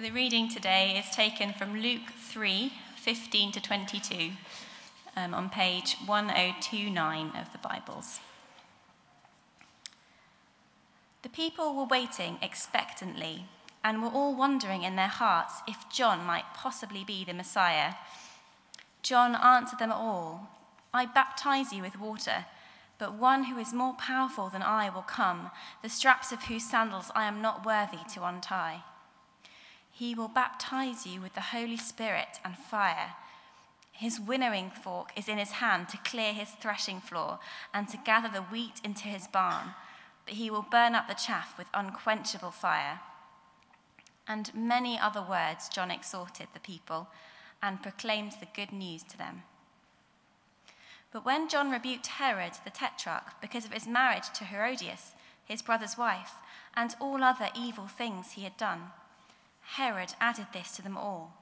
The reading today is taken from Luke 3 15 to 22 um, on page 1029 of the Bibles. The people were waiting expectantly and were all wondering in their hearts if John might possibly be the Messiah. John answered them all I baptize you with water, but one who is more powerful than I will come, the straps of whose sandals I am not worthy to untie. He will baptize you with the Holy Spirit and fire. His winnowing fork is in his hand to clear his threshing floor and to gather the wheat into his barn, but he will burn up the chaff with unquenchable fire. And many other words John exhorted the people and proclaimed the good news to them. But when John rebuked Herod the tetrarch because of his marriage to Herodias, his brother's wife, and all other evil things he had done, Herod added this to them all.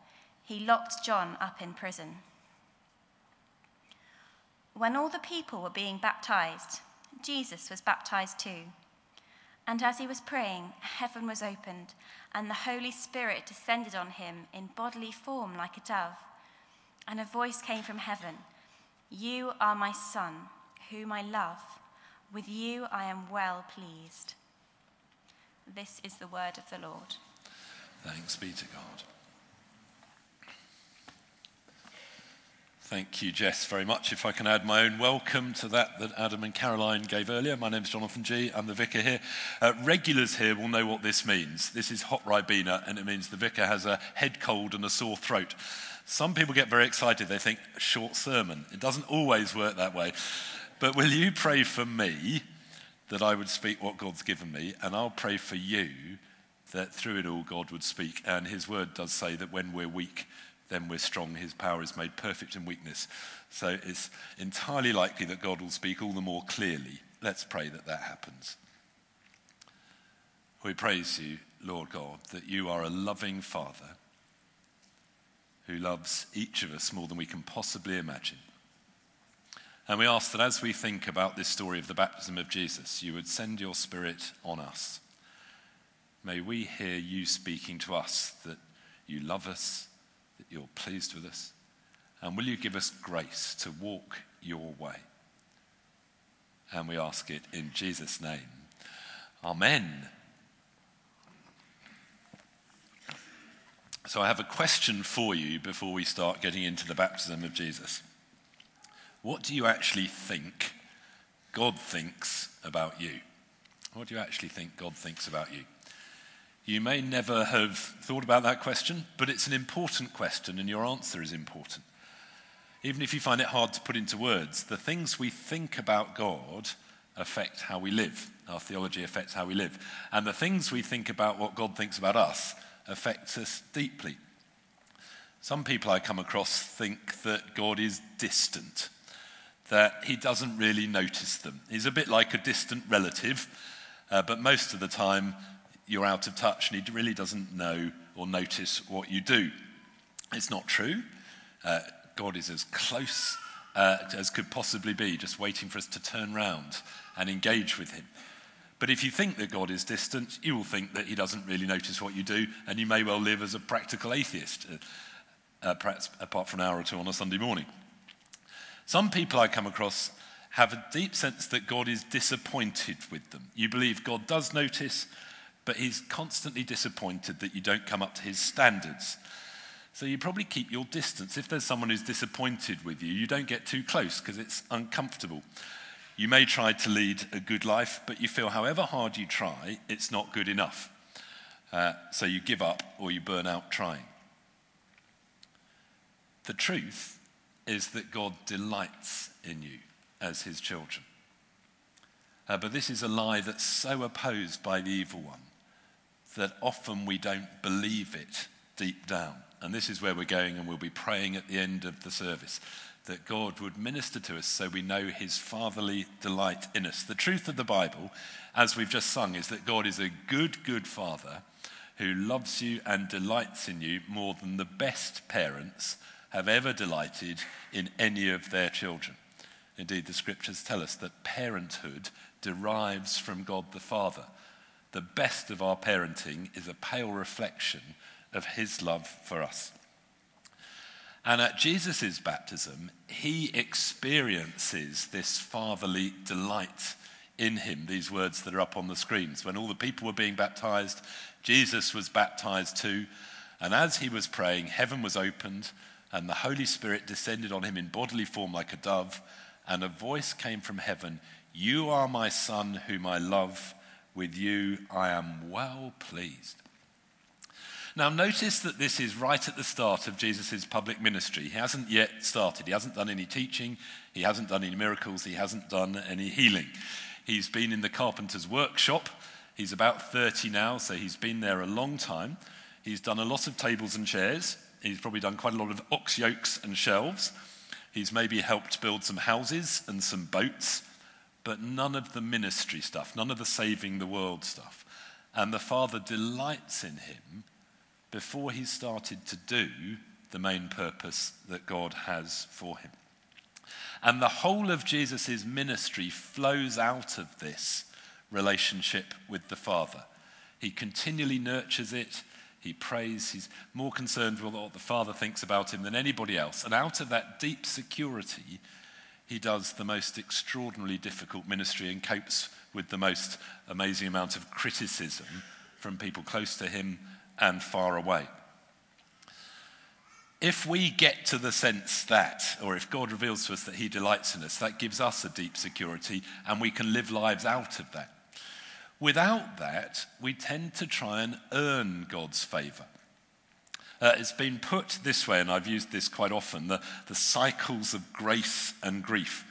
He locked John up in prison. When all the people were being baptized, Jesus was baptized too. And as he was praying, heaven was opened, and the Holy Spirit descended on him in bodily form like a dove. And a voice came from heaven You are my Son, whom I love. With you I am well pleased. This is the word of the Lord. Thanks be to God. Thank you, Jess, very much. If I can add my own welcome to that that Adam and Caroline gave earlier. My name is Jonathan G. I'm the vicar here. Uh, regulars here will know what this means. This is hot Ribena, and it means the vicar has a head cold and a sore throat. Some people get very excited. They think, short sermon. It doesn't always work that way. But will you pray for me that I would speak what God's given me, and I'll pray for you that through it all God would speak. And his word does say that when we're weak, then we're strong. His power is made perfect in weakness. So it's entirely likely that God will speak all the more clearly. Let's pray that that happens. We praise you, Lord God, that you are a loving Father who loves each of us more than we can possibly imagine. And we ask that as we think about this story of the baptism of Jesus, you would send your Spirit on us May we hear you speaking to us that you love us, that you're pleased with us, and will you give us grace to walk your way? And we ask it in Jesus' name. Amen. So I have a question for you before we start getting into the baptism of Jesus. What do you actually think God thinks about you? What do you actually think God thinks about you? You may never have thought about that question, but it's an important question, and your answer is important. Even if you find it hard to put into words, the things we think about God affect how we live. Our theology affects how we live. And the things we think about what God thinks about us affects us deeply. Some people I come across think that God is distant, that he doesn't really notice them. He's a bit like a distant relative, uh, but most of the time you're out of touch and he really doesn't know or notice what you do. It's not true. Uh, God is as close uh, as could possibly be, just waiting for us to turn round and engage with him. But if you think that God is distant, you will think that he doesn't really notice what you do, and you may well live as a practical atheist, uh, uh perhaps apart from an hour or two on a Sunday morning. Some people I come across have a deep sense that God is disappointed with them. You believe God does notice, but he's constantly disappointed that you don't come up to his standards. So you probably keep your distance. If there's someone who's disappointed with you, you don't get too close because it's uncomfortable. You may try to lead a good life, but you feel however hard you try, it's not good enough. Uh, so you give up or you burn out trying. The truth is that God delights in you as his children. Uh, but this is a lie that's so opposed by the evil one that often we don't believe it deep down. And this is where we're going, and we'll be praying at the end of the service that God would minister to us so we know his fatherly delight in us. The truth of the Bible, as we've just sung, is that God is a good, good father who loves you and delights in you more than the best parents have ever delighted in any of their children. Indeed, the scriptures tell us that parenthood derives from God the Father the best of our parenting is a pale reflection of his love for us. And at Jesus' baptism, he experiences this fatherly delight in him, these words that are up on the screens. When all the people were being baptized, Jesus was baptized too. And as he was praying, heaven was opened, and the Holy Spirit descended on him in bodily form like a dove, and a voice came from heaven You are my Son, whom I love. With you I am well pleased. Now, notice that this is right at the start of Jesus' public ministry. He hasn't yet started. He hasn't done any teaching. He hasn't done any miracles. He hasn't done any healing. He's been in the carpenter's workshop. He's about 30 now, so he's been there a long time. He's done a lot of tables and chairs. He's probably done quite a lot of ox yokes and shelves. He's maybe helped build some houses and some boats, but none of the ministry stuff, none of the saving the world stuff. And the Father delights in him before he started to do the main purpose that God has for him. And the whole of Jesus' ministry flows out of this relationship with the Father. He continually nurtures it. He prays. He's more concerned with what the Father thinks about him than anybody else. And out of that deep security, he does the most extraordinarily difficult ministry and copes with the most amazing amount of criticism from people close to him and far away. If we get to the sense that, or if God reveals to us that He delights in us, that gives us a deep security and we can live lives out of that. Without that, we tend to try and earn God's favor. Uh, it's been put this way, and I've used this quite often the, the cycles of grace and grief.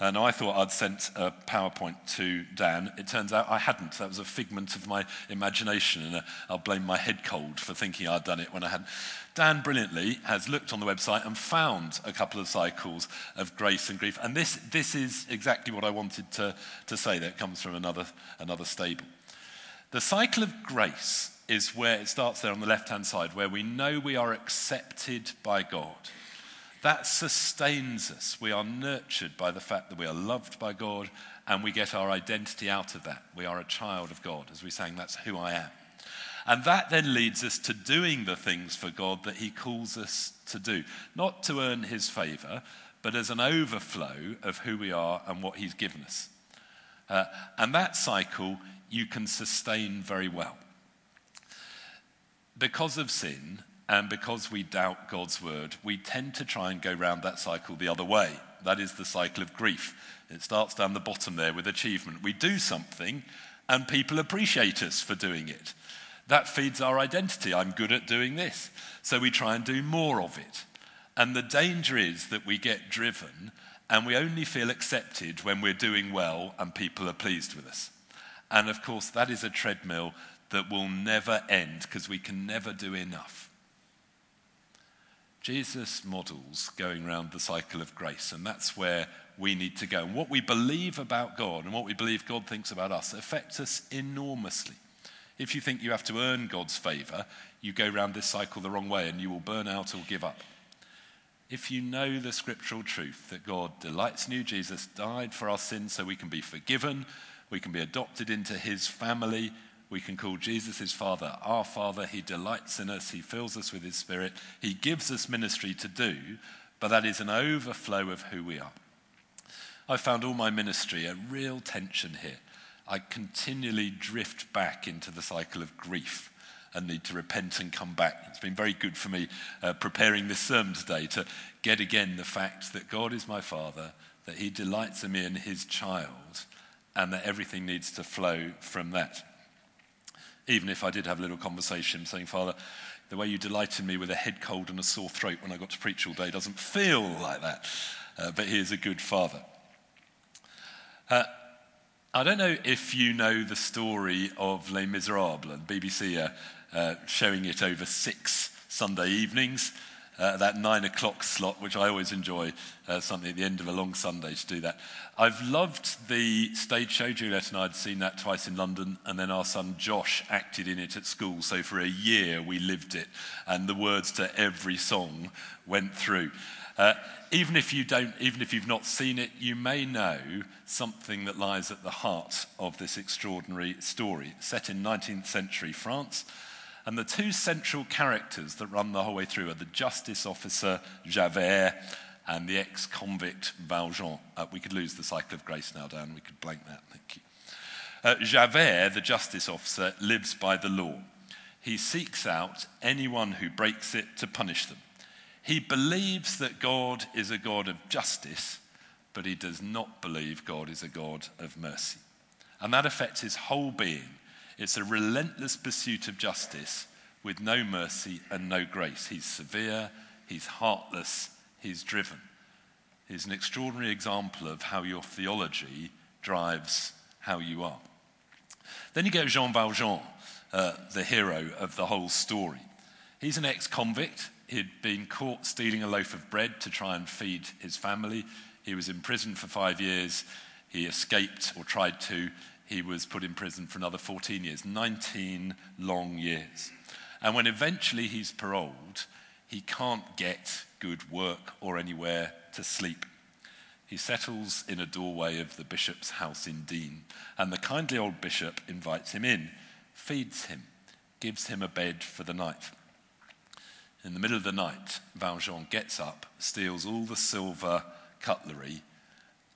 And I thought I'd sent a PowerPoint to Dan. It turns out I hadn't. That was a figment of my imagination, and uh, I'll blame my head cold for thinking I'd done it when I hadn't. Dan brilliantly has looked on the website and found a couple of cycles of grace and grief. And this, this is exactly what I wanted to, to say that comes from another, another stable. The cycle of grace is where it starts there on the left hand side, where we know we are accepted by God. That sustains us. We are nurtured by the fact that we are loved by God and we get our identity out of that. We are a child of God. As we sang, that's who I am. And that then leads us to doing the things for God that He calls us to do, not to earn His favor, but as an overflow of who we are and what He's given us. Uh, and that cycle you can sustain very well. Because of sin, and because we doubt God's word, we tend to try and go round that cycle the other way. That is the cycle of grief. It starts down the bottom there with achievement. We do something and people appreciate us for doing it. That feeds our identity. I'm good at doing this. So we try and do more of it. And the danger is that we get driven and we only feel accepted when we're doing well and people are pleased with us. And of course, that is a treadmill that will never end because we can never do enough. Jesus models going around the cycle of grace, and that's where we need to go. And what we believe about God and what we believe God thinks about us affects us enormously. If you think you have to earn God's favor, you go around this cycle the wrong way and you will burn out or give up. If you know the scriptural truth that God delights in you, Jesus died for our sins so we can be forgiven, we can be adopted into his family, we can call Jesus his Father, our Father. He delights in us, He fills us with His Spirit, He gives us ministry to do, but that is an overflow of who we are. I found all my ministry a real tension here. I continually drift back into the cycle of grief and need to repent and come back. It's been very good for me uh, preparing this sermon today to get again the fact that God is my Father, that He delights in me and His child, and that everything needs to flow from that even if I did have a little conversation saying, Father, the way you delighted me with a head cold and a sore throat when I got to preach all day doesn't feel like that. Uh, but he is a good father. Uh, I don't know if you know the story of Les Miserables, and BBC are uh, showing it over six Sunday evenings uh, that nine o'clock slot, which I always enjoy, uh, something at the end of a long Sunday to do that. I've loved the stage show. Juliet and I had seen that twice in London, and then our son Josh acted in it at school. So for a year we lived it, and the words to every song went through. Uh, even if you don't, even if you've not seen it, you may know something that lies at the heart of this extraordinary story. Set in 19th century France, And the two central characters that run the whole way through are the justice officer Javert and the ex convict Valjean. Uh, we could lose the cycle of grace now, Dan. We could blank that. Thank you. Uh, Javert, the justice officer, lives by the law. He seeks out anyone who breaks it to punish them. He believes that God is a God of justice, but he does not believe God is a God of mercy. And that affects his whole being. It's a relentless pursuit of justice with no mercy and no grace. He's severe, he's heartless, he's driven. He's an extraordinary example of how your theology drives how you are. Then you get Jean Valjean, uh, the hero of the whole story. He's an ex convict. He'd been caught stealing a loaf of bread to try and feed his family. He was in prison for five years. He escaped or tried to. He was put in prison for another 14 years, 19 long years. And when eventually he's paroled, he can't get good work or anywhere to sleep. He settles in a doorway of the bishop's house in Digne, and the kindly old bishop invites him in, feeds him, gives him a bed for the night. In the middle of the night, Valjean gets up, steals all the silver cutlery,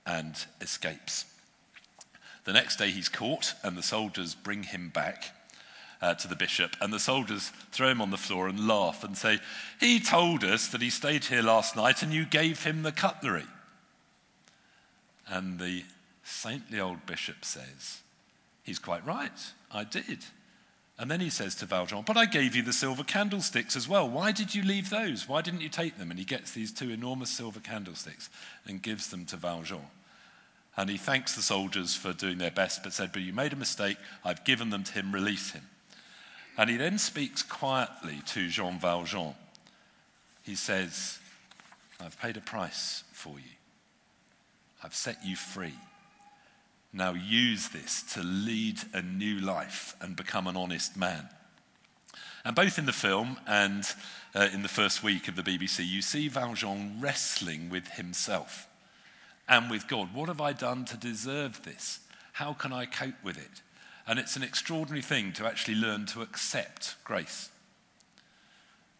and escapes. The next day, he's caught, and the soldiers bring him back uh, to the bishop. And the soldiers throw him on the floor and laugh and say, He told us that he stayed here last night and you gave him the cutlery. And the saintly old bishop says, He's quite right, I did. And then he says to Valjean, But I gave you the silver candlesticks as well. Why did you leave those? Why didn't you take them? And he gets these two enormous silver candlesticks and gives them to Valjean. And he thanks the soldiers for doing their best, but said, But you made a mistake. I've given them to him. Release him. And he then speaks quietly to Jean Valjean. He says, I've paid a price for you. I've set you free. Now use this to lead a new life and become an honest man. And both in the film and uh, in the first week of the BBC, you see Valjean wrestling with himself and with God. What have I done to deserve this? How can I cope with it? And it's an extraordinary thing to actually learn to accept grace.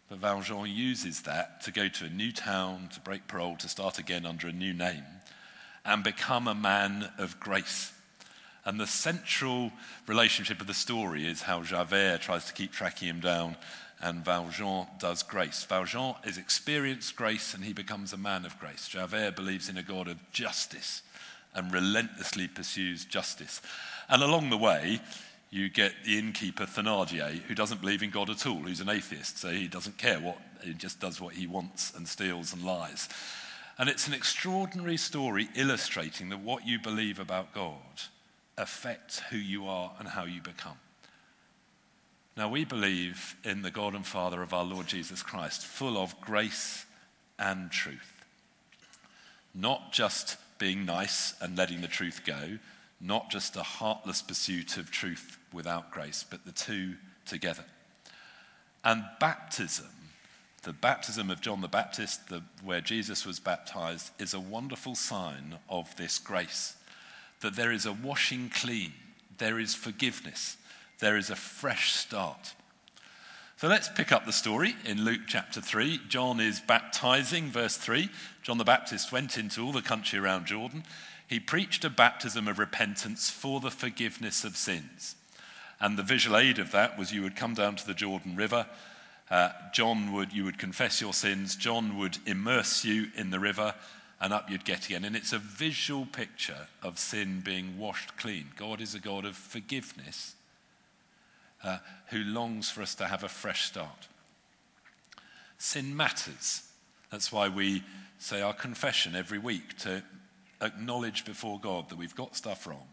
But Valjean uses that to go to a new town, to break parole, to start again under a new name, and become a man of grace. And the central relationship of the story is how Javert tries to keep tracking him down, and Valjean does grace. Valjean is experienced grace, and he becomes a man of grace. Javert believes in a God of justice and relentlessly pursues justice. And along the way, you get the innkeeper Thénardier, who doesn't believe in God at all, who's an atheist, so he doesn't care what, he just does what he wants and steals and lies. And it's an extraordinary story illustrating that what you believe about God affects who you are and how you become. Now, we believe in the God and Father of our Lord Jesus Christ, full of grace and truth. Not just being nice and letting the truth go, not just a heartless pursuit of truth without grace, but the two together. And baptism, the baptism of John the Baptist, the, where Jesus was baptized, is a wonderful sign of this grace. That there is a washing clean, there is forgiveness, there is a fresh start. So let's pick up the story in Luke chapter 3. John is baptizing, verse 3. John the Baptist went into all the country around Jordan. He preached a baptism of repentance for the forgiveness of sins. And the visual aid of that was you would come down to the Jordan River. Uh, John would, you would confess your sins. John would immerse you in the river, and up you'd get again. And it's a visual picture of sin being washed clean. God is a God of forgiveness uh, who longs for us to have a fresh start. Sin matters. That's why we say our confession every week to acknowledge before God that we've got stuff wrong,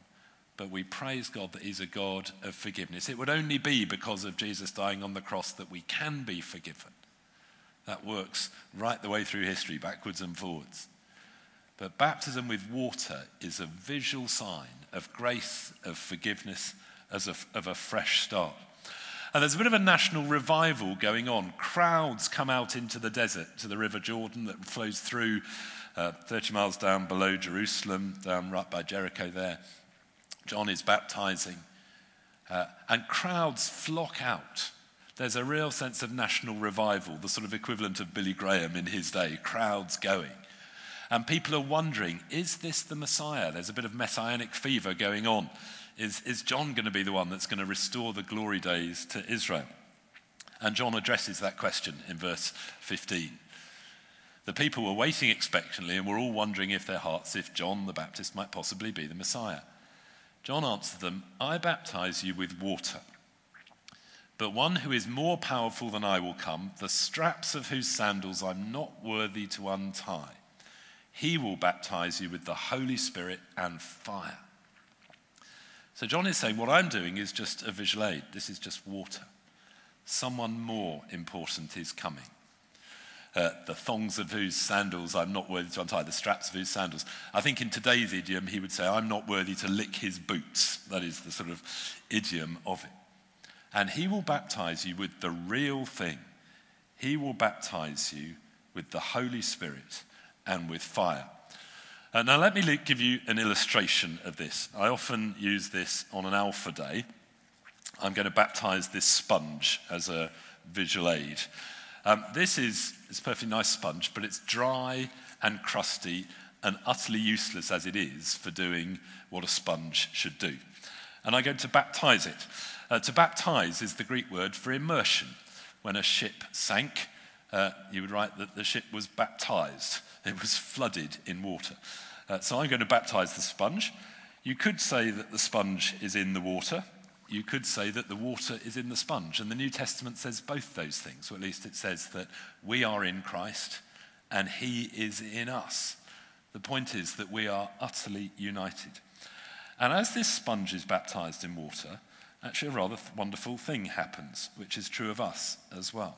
but we praise God that He's a God of forgiveness. It would only be because of Jesus dying on the cross that we can be forgiven. That works right the way through history, backwards and forwards. But baptism with water is a visual sign of grace, of forgiveness, as a, of a fresh start. And there's a bit of a national revival going on. Crowds come out into the desert, to the River Jordan that flows through uh, 30 miles down below Jerusalem, down right by Jericho there. John is baptizing. Uh, and crowds flock out. There's a real sense of national revival, the sort of equivalent of Billy Graham in his day, crowds going. And people are wondering, is this the Messiah? There's a bit of messianic fever going on. Is, is John going to be the one that's going to restore the glory days to Israel? And John addresses that question in verse 15. The people were waiting expectantly and were all wondering if their hearts if John the Baptist might possibly be the Messiah. John answered them, I baptize you with water. But one who is more powerful than I will come, the straps of whose sandals I'm not worthy to untie. He will baptize you with the Holy Spirit and fire. So John is saying, What I'm doing is just a visual aid. This is just water. Someone more important is coming. Uh, the thongs of whose sandals I'm not worthy to untie, the straps of whose sandals. I think in today's idiom, he would say, I'm not worthy to lick his boots. That is the sort of idiom of it. And he will baptize you with the real thing. He will baptize you with the Holy Spirit and with fire. Uh, now, let me give you an illustration of this. I often use this on an Alpha Day. I'm going to baptize this sponge as a visual aid. Um, this is it's a perfectly nice sponge, but it's dry and crusty and utterly useless as it is for doing what a sponge should do. And I'm going to baptize it. Uh, to baptize is the Greek word for immersion. When a ship sank, uh, you would write that the ship was baptized, it was flooded in water. Uh, so I'm going to baptize the sponge. You could say that the sponge is in the water. You could say that the water is in the sponge. And the New Testament says both those things, or at least it says that we are in Christ and he is in us. The point is that we are utterly united. And as this sponge is baptized in water, actually a rather wonderful thing happens, which is true of us as well.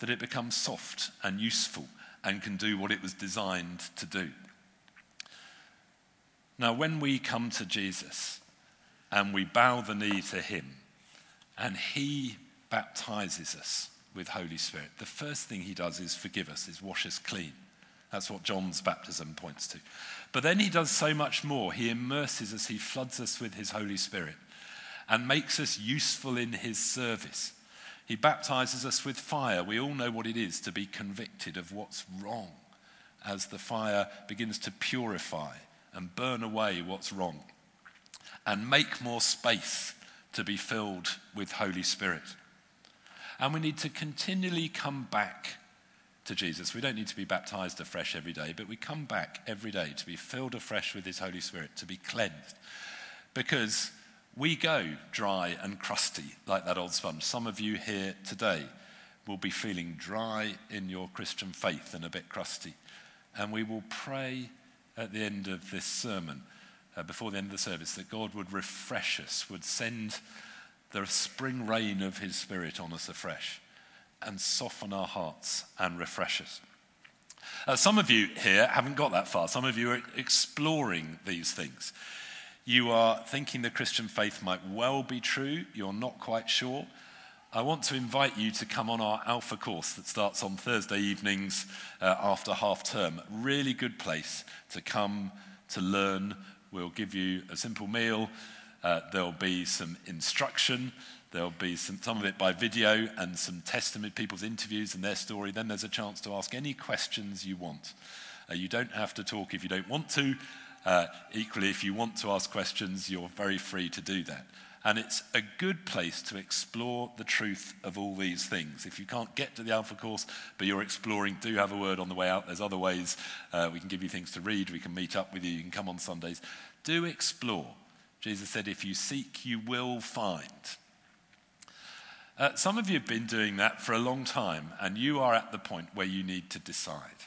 That it becomes soft and useful and can do what it was designed to do. Now, when we come to Jesus and we bow the knee to him and he baptizes us with Holy Spirit, the first thing he does is forgive us, is wash us clean. That's what John's baptism points to. But then he does so much more. He immerses us, he floods us with his Holy Spirit and makes us useful in his service. He baptizes us with fire. We all know what it is to be convicted of what's wrong as the fire begins to purify and burn away what's wrong and make more space to be filled with Holy Spirit. And we need to continually come back to Jesus. We don't need to be baptized afresh every day, but we come back every day to be filled afresh with His Holy Spirit, to be cleansed. Because we go dry and crusty like that old sponge. Some of you here today will be feeling dry in your Christian faith and a bit crusty. And we will pray at the end of this sermon, uh, before the end of the service, that God would refresh us, would send the spring rain of His Spirit on us afresh and soften our hearts and refresh us. Uh, some of you here haven't got that far. Some of you are exploring these things. You are thinking the Christian faith might well be true, you're not quite sure. I want to invite you to come on our Alpha course that starts on Thursday evenings uh, after half term. Really good place to come to learn. We'll give you a simple meal. Uh, there'll be some instruction. There'll be some, some of it by video and some testimony, people's interviews and their story. Then there's a chance to ask any questions you want. Uh, you don't have to talk if you don't want to. Uh, equally, if you want to ask questions, you're very free to do that. And it's a good place to explore the truth of all these things. If you can't get to the Alpha course, but you're exploring, do have a word on the way out. There's other ways. Uh, we can give you things to read. We can meet up with you. You can come on Sundays. Do explore. Jesus said, if you seek, you will find. Uh, some of you have been doing that for a long time, and you are at the point where you need to decide.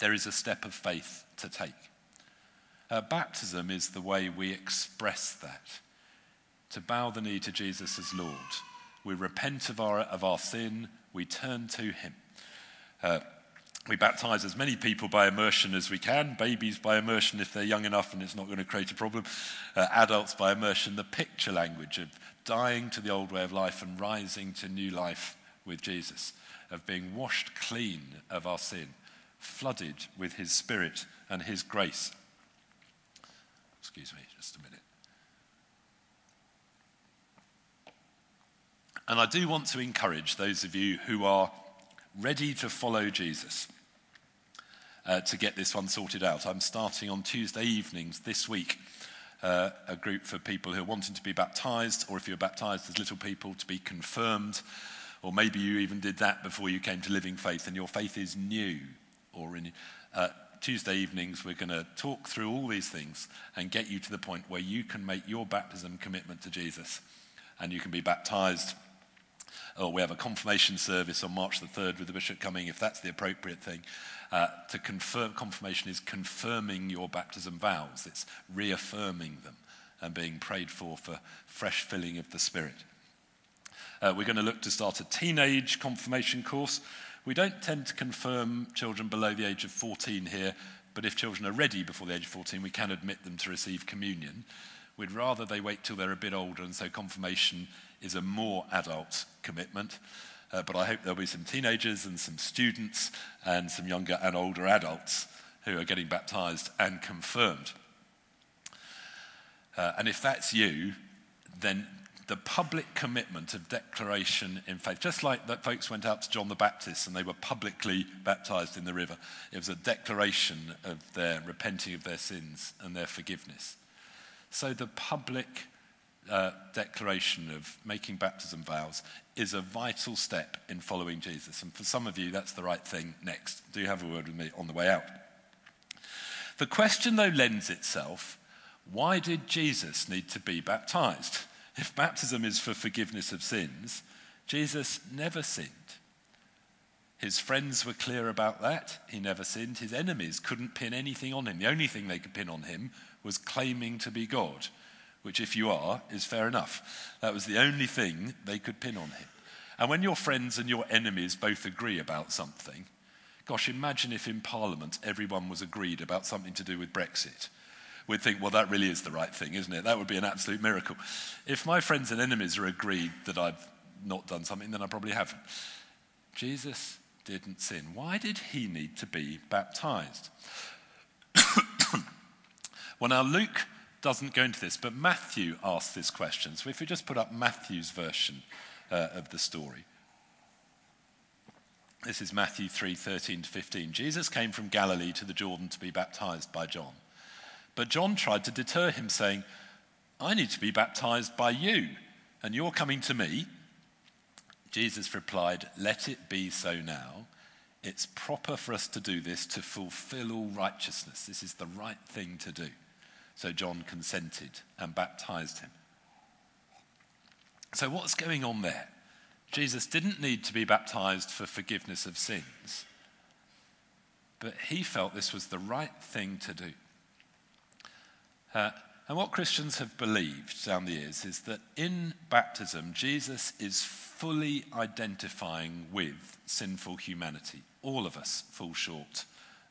There is a step of faith to take. Uh, baptism is the way we express that to bow the knee to Jesus as Lord. We repent of our, of our sin, we turn to Him. Uh, we baptize as many people by immersion as we can, babies by immersion if they're young enough and it's not going to create a problem, uh, adults by immersion, the picture language of dying to the old way of life and rising to new life with Jesus, of being washed clean of our sin, flooded with His Spirit and His grace. Excuse me, just a minute. And I do want to encourage those of you who are ready to follow Jesus uh, to get this one sorted out. I'm starting on Tuesday evenings this week. Uh, a group for people who are wanting to be baptized, or if you're baptized as little people, to be confirmed, or maybe you even did that before you came to living faith and your faith is new. Or in uh, Tuesday evenings, we're going to talk through all these things and get you to the point where you can make your baptism commitment to Jesus and you can be baptized or we have a confirmation service on March the 3rd with the bishop coming, if that's the appropriate thing. Uh, to confirm, confirmation is confirming your baptism vows, it's reaffirming them and being prayed for for fresh filling of the Spirit. Uh, we're going to look to start a teenage confirmation course. We don't tend to confirm children below the age of 14 here, but if children are ready before the age of 14, we can admit them to receive communion. We'd rather they wait till they're a bit older, and so confirmation is a more adult commitment. Uh, but I hope there'll be some teenagers and some students and some younger and older adults who are getting baptized and confirmed. Uh, and if that's you, then the public commitment of declaration in faith, just like that folks went out to John the Baptist and they were publicly baptized in the river, it was a declaration of their repenting of their sins and their forgiveness. So the public uh, declaration of making baptism vows is a vital step in following Jesus. And for some of you, that's the right thing next. Do you have a word with me on the way out. The question, though, lends itself why did Jesus need to be baptized? If baptism is for forgiveness of sins, Jesus never sinned. His friends were clear about that. He never sinned. His enemies couldn't pin anything on him. The only thing they could pin on him was claiming to be God, which, if you are, is fair enough. That was the only thing they could pin on him. And when your friends and your enemies both agree about something, gosh, imagine if in Parliament everyone was agreed about something to do with Brexit we'd think, well, that really is the right thing, isn't it? That would be an absolute miracle. If my friends and enemies are agreed that I've not done something, then I probably haven't. Jesus didn't sin. Why did he need to be baptized? well, now Luke doesn't go into this, but Matthew asks this question. So if we just put up Matthew's version uh, of the story. This is Matthew 3 13 to 15. Jesus came from Galilee to the Jordan to be baptized by John. But John tried to deter him, saying, I need to be baptized by you, and you're coming to me. Jesus replied, Let it be so now. It's proper for us to do this to fulfill all righteousness. This is the right thing to do. So John consented and baptized him. So, what's going on there? Jesus didn't need to be baptized for forgiveness of sins, but he felt this was the right thing to do. Uh, and what Christians have believed down the years is that in baptism, Jesus is fully identifying with sinful humanity. All of us fall short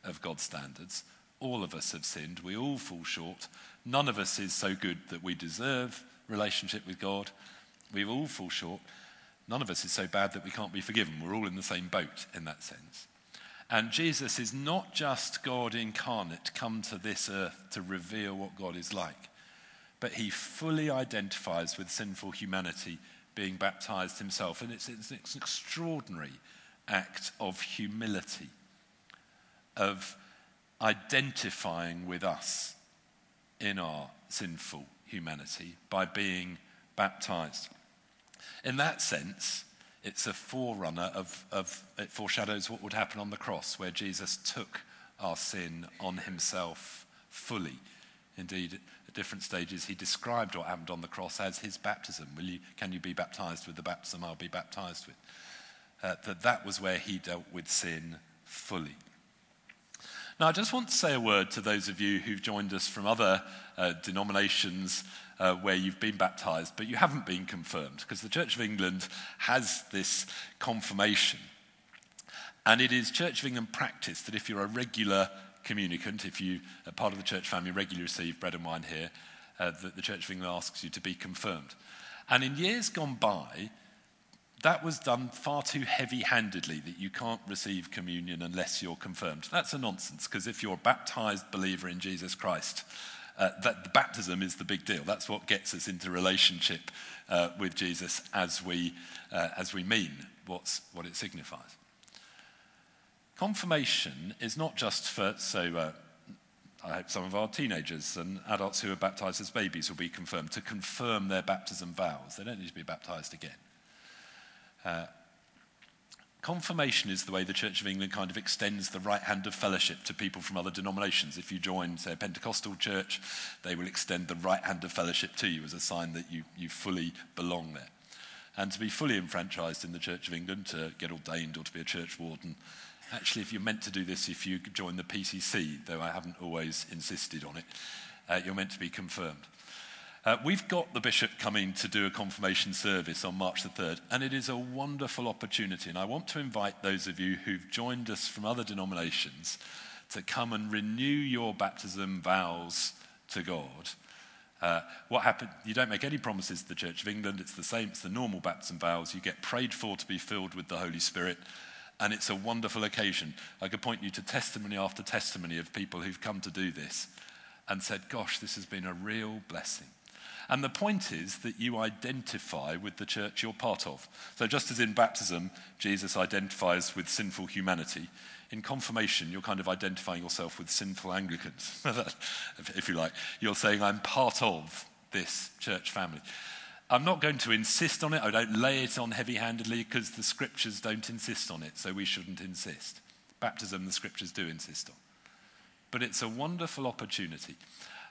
of God's standards. All of us have sinned. We all fall short. None of us is so good that we deserve relationship with God. We all fall short. None of us is so bad that we can't be forgiven. We're all in the same boat in that sense. And Jesus is not just God incarnate come to this earth to reveal what God is like, but he fully identifies with sinful humanity being baptized himself. And it's, it's, an extraordinary act of humility, of identifying with us in our sinful humanity by being baptized. In that sense, it's a forerunner of, of, it foreshadows what would happen on the cross, where Jesus took our sin on himself fully. Indeed, at different stages, he described what happened on the cross as his baptism. Will you, can you be baptized with the baptism I'll be baptized with? Uh, that that was where he dealt with sin fully. Now, I just want to say a word to those of you who've joined us from other uh, denominations uh, where you've been baptized, but you haven't been confirmed, because the Church of England has this confirmation. And it is Church of England practice that if you're a regular communicant, if you are part of the church family, regularly receive bread and wine here, uh, that the Church of England asks you to be confirmed. And in years gone by, that was done far too heavy handedly that you can't receive communion unless you're confirmed. That's a nonsense, because if you're a baptized believer in Jesus Christ, Uh, that the baptism is the big deal. That's what gets us into relationship uh, with Jesus as we, uh, as we mean what's, what it signifies. Confirmation is not just for, so uh, I hope some of our teenagers and adults who are baptized as babies will be confirmed, to confirm their baptism vows. They don't need to be baptized again. Confirmation is the way the Church of England kind of extends the right hand of fellowship to people from other denominations. If you join, say, a Pentecostal church, they will extend the right hand of fellowship to you as a sign that you, you fully belong there. And to be fully enfranchised in the Church of England, to get ordained or to be a church warden, actually, if you're meant to do this, if you join the PCC, though I haven't always insisted on it, uh, you're meant to be confirmed. Uh, we've got the bishop coming to do a confirmation service on March the 3rd, and it is a wonderful opportunity. And I want to invite those of you who've joined us from other denominations to come and renew your baptism vows to God. Uh, what happened? You don't make any promises to the Church of England. It's the same, it's the normal baptism vows. You get prayed for to be filled with the Holy Spirit, and it's a wonderful occasion. I could point you to testimony after testimony of people who've come to do this and said, Gosh, this has been a real blessing. And the point is that you identify with the church you're part of. So, just as in baptism, Jesus identifies with sinful humanity, in confirmation, you're kind of identifying yourself with sinful Anglicans, if you like. You're saying, I'm part of this church family. I'm not going to insist on it. I don't lay it on heavy handedly because the scriptures don't insist on it, so we shouldn't insist. Baptism, the scriptures do insist on. But it's a wonderful opportunity.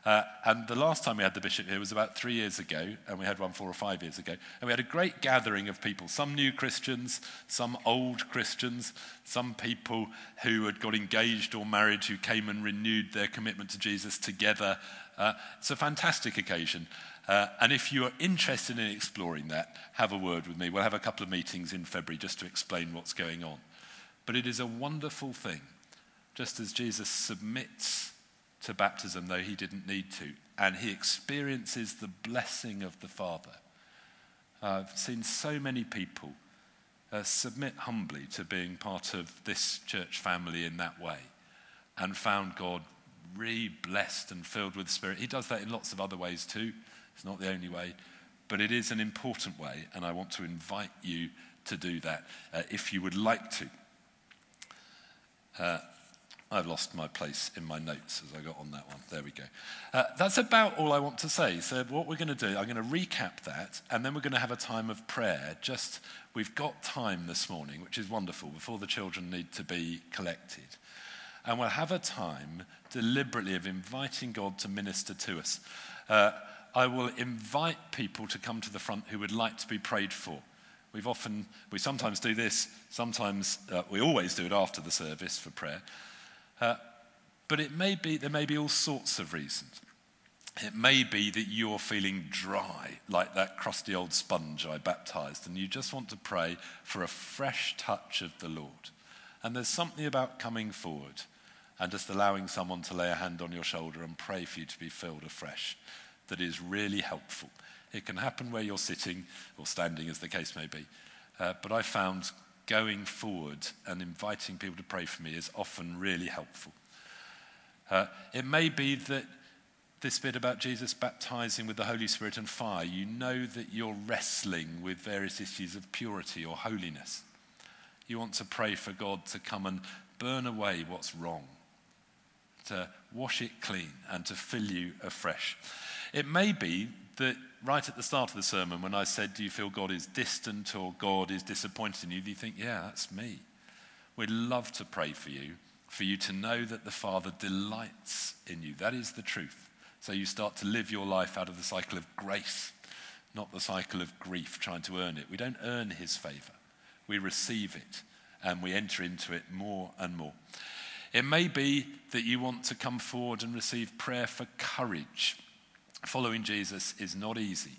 Uh, and the last time we had the bishop here was about three years ago, and we had one four or five years ago. And we had a great gathering of people some new Christians, some old Christians, some people who had got engaged or married who came and renewed their commitment to Jesus together. Uh, it's a fantastic occasion. Uh, and if you are interested in exploring that, have a word with me. We'll have a couple of meetings in February just to explain what's going on. But it is a wonderful thing, just as Jesus submits to baptism, though he didn't need to. And he experiences the blessing of the Father. Uh, I've seen so many people uh, submit humbly to being part of this church family in that way and found God really blessed and filled with the Spirit. He does that in lots of other ways too. It's not the only way, but it is an important way, and I want to invite you to do that uh, if you would like to. I've lost my place in my notes as I got on that one. There we go. Uh, that's about all I want to say. So, what we're going to do, I'm going to recap that, and then we're going to have a time of prayer. Just, we've got time this morning, which is wonderful, before the children need to be collected. And we'll have a time deliberately of inviting God to minister to us. Uh, I will invite people to come to the front who would like to be prayed for. We've often, we sometimes do this, sometimes, uh, we always do it after the service for prayer. Uh, but it may be, there may be all sorts of reasons. It may be that you're feeling dry, like that crusty old sponge I baptized, and you just want to pray for a fresh touch of the Lord. And there's something about coming forward and just allowing someone to lay a hand on your shoulder and pray for you to be filled afresh that is really helpful. It can happen where you're sitting or standing, as the case may be. Uh, but I found going forward and inviting people to pray for me is often really helpful. Uh, it may be that this bit about Jesus baptizing with the Holy Spirit and fire, you know that you're wrestling with various issues of purity or holiness. You want to pray for God to come and burn away what's wrong, to wash it clean, and to fill you afresh. It may be that right at the start of the sermon, when I said, Do you feel God is distant or God is disappointed in you? Do you think, Yeah, that's me? We'd love to pray for you, for you to know that the Father delights in you. That is the truth. So you start to live your life out of the cycle of grace, not the cycle of grief, trying to earn it. We don't earn His favor, we receive it and we enter into it more and more. It may be that you want to come forward and receive prayer for courage Following Jesus is not easy.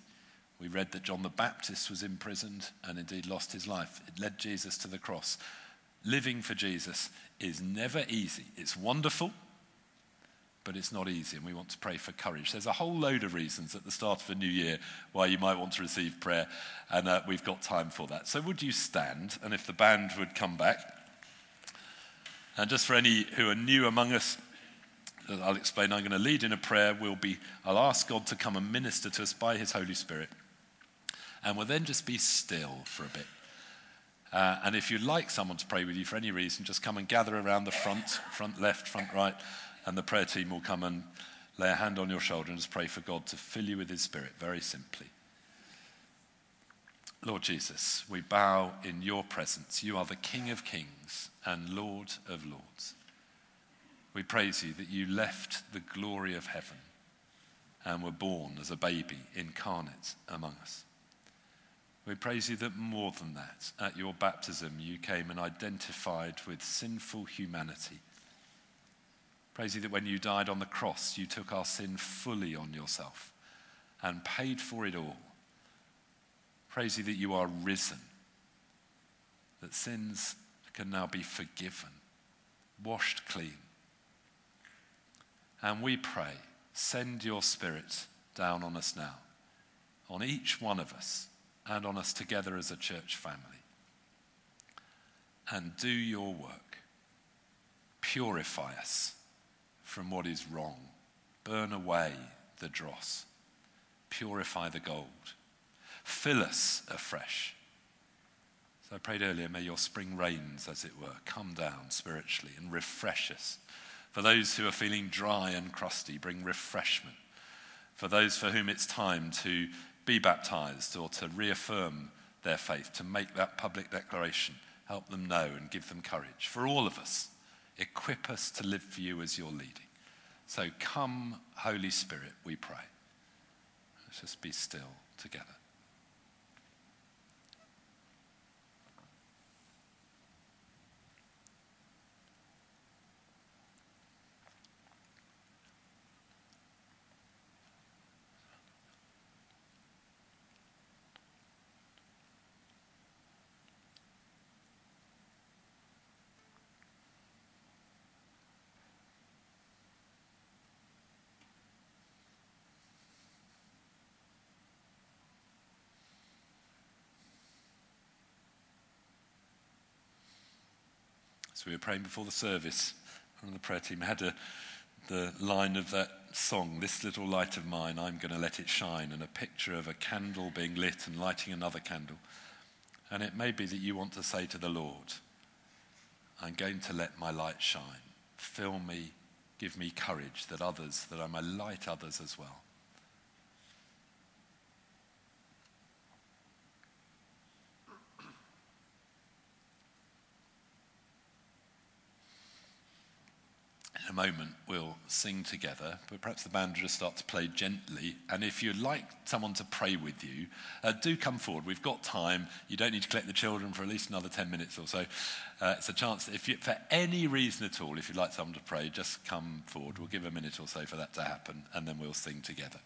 We read that John the Baptist was imprisoned and indeed lost his life. It led Jesus to the cross. Living for Jesus is never easy. It's wonderful, but it's not easy, and we want to pray for courage. There's a whole load of reasons at the start of a new year why you might want to receive prayer, and uh, we've got time for that. So, would you stand? And if the band would come back. And just for any who are new among us, I'll explain. I'm going to lead in a prayer. We'll be, I'll ask God to come and minister to us by His Holy Spirit. And we'll then just be still for a bit. Uh, and if you'd like someone to pray with you for any reason, just come and gather around the front, front left, front right, and the prayer team will come and lay a hand on your shoulder and just pray for God to fill you with His Spirit, very simply. Lord Jesus, we bow in your presence. You are the King of kings and Lord of lords. We praise you that you left the glory of heaven and were born as a baby incarnate among us. We praise you that more than that, at your baptism, you came and identified with sinful humanity. Praise you that when you died on the cross, you took our sin fully on yourself and paid for it all Praise you that you are risen, that sins can now be forgiven, washed clean. And we pray, send your spirit down on us now, on each one of us, and on us together as a church family. And do your work. Purify us from what is wrong. Burn away the dross. Purify the gold Fill us afresh. So I prayed earlier, may your spring rains, as it were, come down spiritually and refresh us. For those who are feeling dry and crusty, bring refreshment. For those for whom it's time to be baptized or to reaffirm their faith, to make that public declaration, help them know and give them courage. For all of us, equip us to live for you as you're leading. So come, Holy Spirit, we pray. Let's just be still together. So we were praying before the service. and the prayer team had a, the line of that song, This Little Light of Mine, I'm going to let it shine, and a picture of a candle being lit and lighting another candle. And it may be that you want to say to the Lord, I'm going to let my light shine. Fill me, give me courage that others, that I may light others as well. In a moment we'll sing together, but perhaps the band will just start to play gently. And if you'd like someone to pray with you, uh, do come forward. We've got time. You don't need to collect the children for at least another 10 minutes or so. Uh, it's a chance, if you, for any reason at all, if you'd like someone to pray, just come forward. We'll give a minute or so for that to happen, and then we'll sing together.